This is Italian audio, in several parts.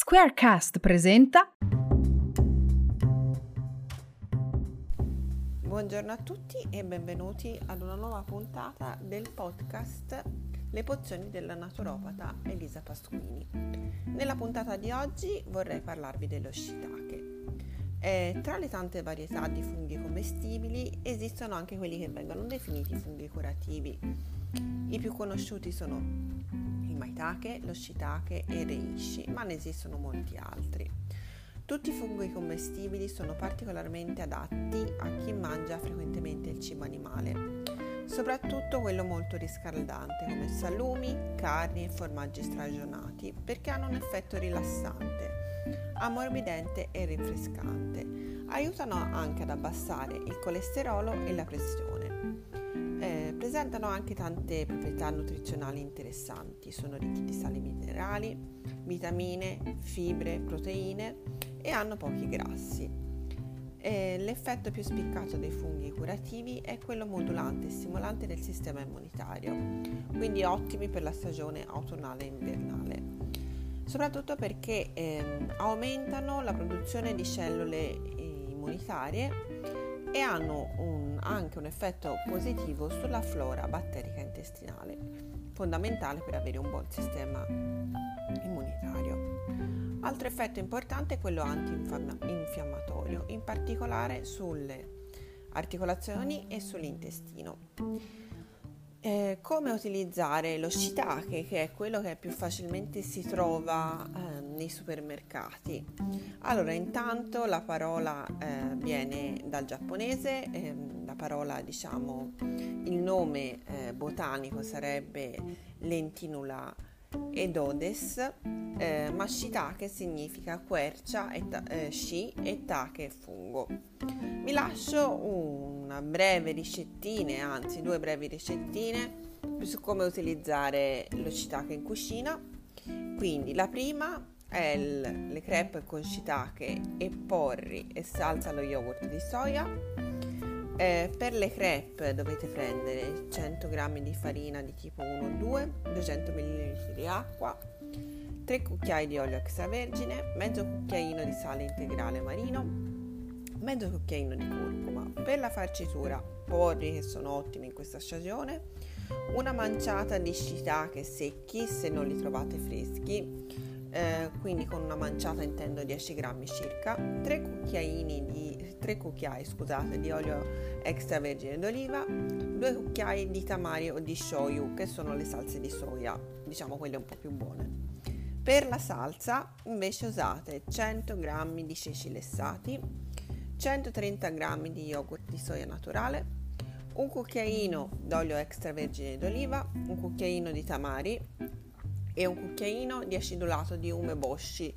Squarecast presenta Buongiorno a tutti e benvenuti ad una nuova puntata del podcast Le pozioni della naturopata Elisa Pasquini. Nella puntata di oggi vorrei parlarvi dello shiitake. Eh, tra le tante varietà di funghi commestibili esistono anche quelli che vengono definiti funghi curativi. I più conosciuti sono maitake, lo shiitake e il reishi, ma ne esistono molti altri. Tutti i funghi commestibili sono particolarmente adatti a chi mangia frequentemente il cibo animale, soprattutto quello molto riscaldante come salumi, carni e formaggi stagionati, perché hanno un effetto rilassante, ammorbidente e rinfrescante. Aiutano anche ad abbassare il colesterolo e la pressione. Eh, presentano anche tante proprietà nutrizionali interessanti, sono ricchi di sali minerali, vitamine, fibre, proteine e hanno pochi grassi. Eh, l'effetto più spiccato dei funghi curativi è quello modulante e stimolante del sistema immunitario, quindi ottimi per la stagione autunnale e invernale, soprattutto perché eh, aumentano la produzione di cellule immunitarie e hanno un, anche un effetto positivo sulla flora batterica intestinale, fondamentale per avere un buon sistema immunitario. Altro effetto importante è quello antinfiammatorio, in particolare sulle articolazioni e sull'intestino. Eh, come utilizzare lo shiitake, che è quello che più facilmente si trova eh, nei supermercati? Allora, intanto la parola eh, viene dal giapponese, ehm, la parola, diciamo, il nome eh, botanico sarebbe Lentinula edodes, eh, ma shiitake significa quercia, e ta- eh, shi e take fungo. Vi lascio una breve ricettina, anzi due brevi ricettine su come utilizzare lo shiitake in cucina. Quindi la prima il, le crepe con shiitake e porri e salsa allo yogurt di soia. Eh, per le crepe dovete prendere 100 g di farina di tipo 1-2, 200 ml di acqua, 3 cucchiai di olio extravergine, mezzo cucchiaino di sale integrale marino, mezzo cucchiaino di curcuma. Per la farcitura, porri che sono ottimi in questa stagione, una manciata di shiitake secchi se non li trovate freschi, eh, quindi con una manciata intendo 10 grammi circa, 3 cucchiaini di 3 cucchiai scusate, di olio extravergine d'oliva, 2 cucchiai di tamari o di shoyu che sono le salse di soia, diciamo quelle un po' più buone. Per la salsa invece usate 100 g di ceci lessati, 130 g di yogurt di soia naturale, un cucchiaino d'olio extravergine d'oliva, un cucchiaino di tamari e un cucchiaino di acidulato di umeboshi.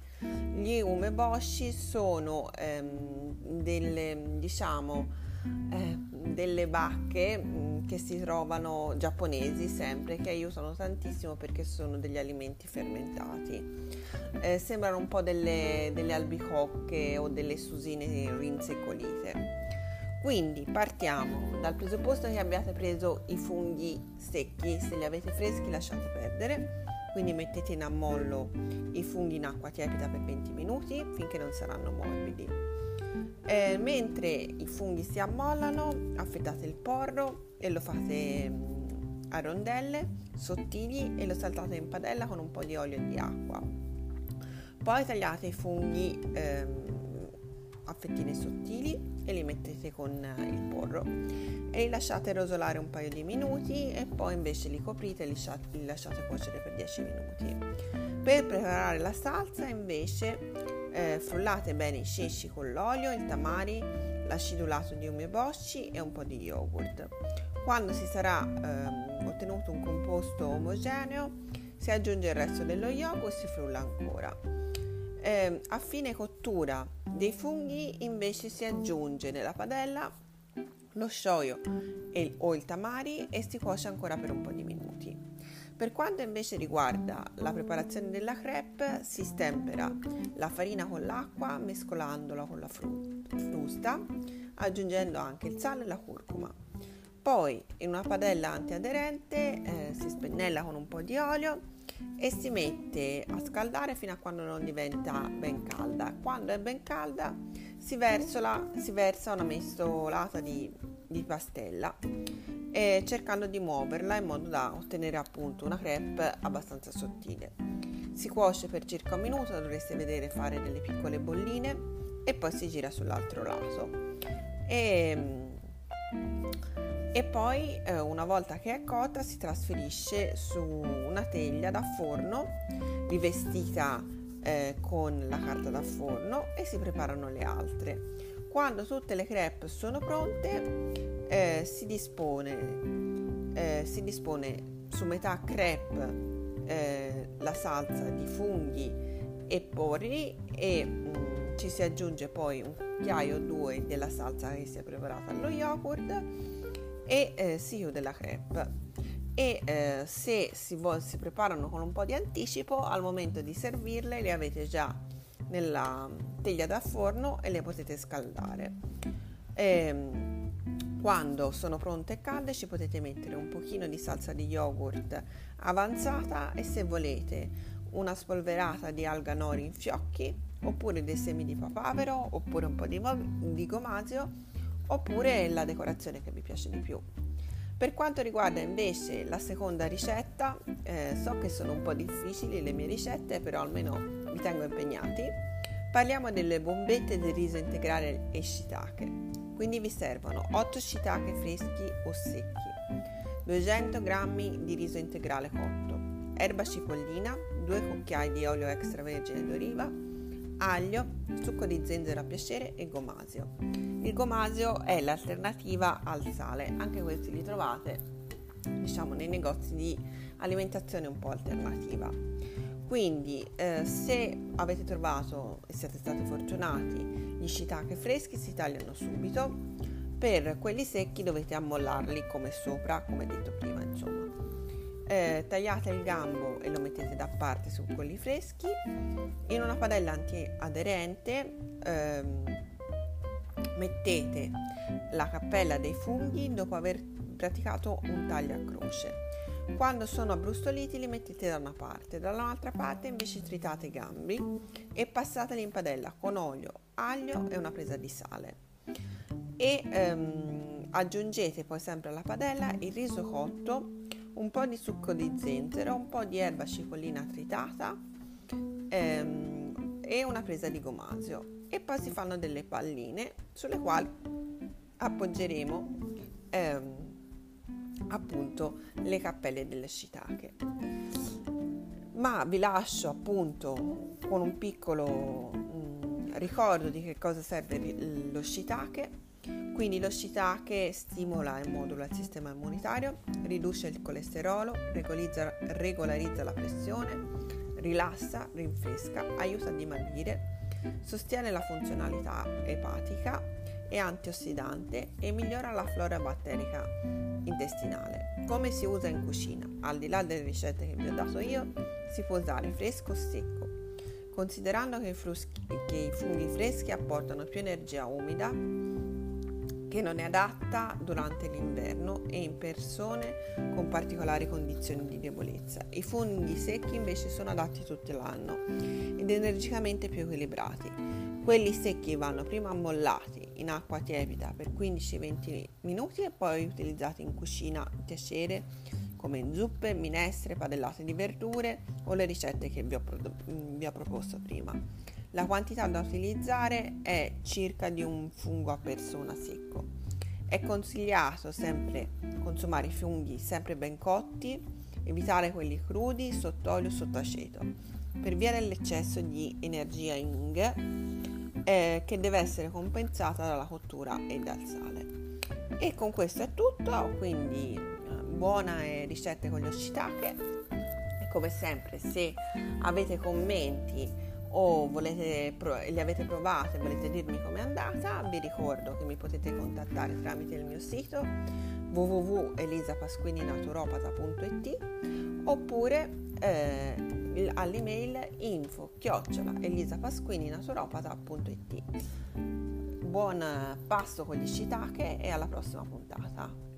Gli umeboshi sono ehm, delle, diciamo, eh, delle bacche mh, che si trovano giapponesi sempre che aiutano tantissimo perché sono degli alimenti fermentati. Eh, sembrano un po' delle, delle albicocche o delle susine rinsecolite quindi partiamo dal presupposto che abbiate preso i funghi secchi. Se li avete freschi lasciate perdere quindi mettete in ammollo i funghi in acqua tiepida per 20 minuti finché non saranno morbidi eh, mentre i funghi si ammollano, affettate il porro e lo fate mm, a rondelle sottili e lo saltate in padella con un po' di olio e di acqua. Poi tagliate i funghi ehm, a fettine sottili e li mettete con il porro e li lasciate rosolare un paio di minuti e poi invece li coprite e li lasciate, li lasciate cuocere per 10 minuti. Per preparare la salsa invece eh, frullate bene i ceci con l'olio, il tamari, l'acidulato di umeboshi e un po' di yogurt. Quando si sarà eh, ottenuto un composto omogeneo, si aggiunge il resto dello yogurt e si frulla ancora. Eh, a fine cottura dei funghi invece si aggiunge nella padella lo shoyu e, o il tamari e si cuoce ancora per un po' di minuti. Per quanto invece riguarda la preparazione della crepe, si stempera la farina con l'acqua mescolandola con la frusta, aggiungendo anche il sale e la curcuma. Poi in una padella antiaderente eh, si spennella con un po' di olio e si mette a scaldare fino a quando non diventa ben calda. Quando è ben calda si, versola, si versa una mestolata di, di pastella eh, cercando di muoverla in modo da ottenere appunto una crepe abbastanza sottile. Si cuoce per circa un minuto, dovreste vedere fare delle piccole bolline e poi si gira sull'altro lato. E, e poi eh, una volta che è cotta si trasferisce su una teglia da forno rivestita eh, con la carta da forno e si preparano le altre. Quando tutte le crepe sono pronte eh, si, dispone, eh, si dispone su metà crepe eh, la salsa di funghi e porri e mm, ci si aggiunge poi un cucchiaio o due della salsa che si è preparata allo yogurt e eh, si chiude la crepe. E eh, se si, vo- si preparano con un po' di anticipo al momento di servirle le avete già nella teglia da forno e le potete scaldare. E, ehm, quando sono pronte e calde ci potete mettere un pochino di salsa di yogurt avanzata e se volete una spolverata di alga nori in fiocchi oppure dei semi di papavero oppure un po' di, di gomasio oppure la decorazione che vi piace di più. Per quanto riguarda invece la seconda ricetta, eh, so che sono un po' difficili le mie ricette, però almeno mi tengo impegnati. Parliamo delle bombette di riso integrale e shiitake. Quindi vi servono 8 shiitake freschi o secchi, 200 g di riso integrale cotto, erba cipollina, 2 cucchiai di olio extravergine d'oliva, aglio, succo di zenzero a piacere e gomasio. Il gomasio è l'alternativa al sale, anche questi li trovate diciamo nei negozi di alimentazione un po' alternativa. Quindi eh, se avete trovato e siete stati fortunati gli shiitake freschi si tagliano subito, per quelli secchi dovete ammollarli come sopra, come detto prima, insomma eh, tagliate il gambo e lo mettete da parte su quelli freschi. In una padella antiaderente ehm, mettete la cappella dei funghi dopo aver praticato un taglio a croce. Quando sono abbrustoliti li mettete da una parte. Dall'altra parte invece tritate i gambi e passateli in padella con olio, aglio e una presa di sale. E ehm, aggiungete poi sempre alla padella il riso cotto un po' di succo di zenzero, un po' di erba cipollina tritata ehm, e una presa di gomasio. E poi si fanno delle palline sulle quali appoggeremo ehm, appunto le cappelle delle shiitake. Ma vi lascio appunto con un piccolo mm, ricordo di che cosa serve lo shiitake quindi lo shiitake stimola e modula il sistema immunitario, riduce il colesterolo, regolarizza, la pressione, rilassa, rinfresca, aiuta a dimagrire, sostiene la funzionalità epatica, è antiossidante e migliora la flora batterica intestinale. Come si usa in cucina? Al di là delle ricette che vi ho dato io, si può usare fresco o secco. Considerando che i, fruschi, che i funghi freschi apportano più energia umida, che non è adatta durante l'inverno e in persone con particolari condizioni di debolezza. I funghi secchi invece sono adatti tutto l'anno ed energicamente più equilibrati. Quelli secchi vanno prima ammollati in acqua tiepida per 15-20 minuti e poi utilizzati in cucina a piacere come zuppe, minestre, padellate di verdure o le ricette che vi ho, vi ho proposto prima. La quantità da utilizzare è circa di un fungo a persona secco. È consigliato sempre consumare i funghi sempre ben cotti, evitare quelli crudi, sott'olio o sott'aceto, per via dell'eccesso di energia Ying eh, che deve essere compensata dalla cottura e dal sale. E con questo è tutto, quindi eh, buone ricette con gli shiitake. E come sempre, se avete commenti o volete, li avete provate e volete dirmi com'è andata, vi ricordo che mi potete contattare tramite il mio sito www.elisapasquininaturopata.it oppure eh, all'email info chiocciola elisapasquininaturopata.it Buon pasto con gli shiitake e alla prossima puntata.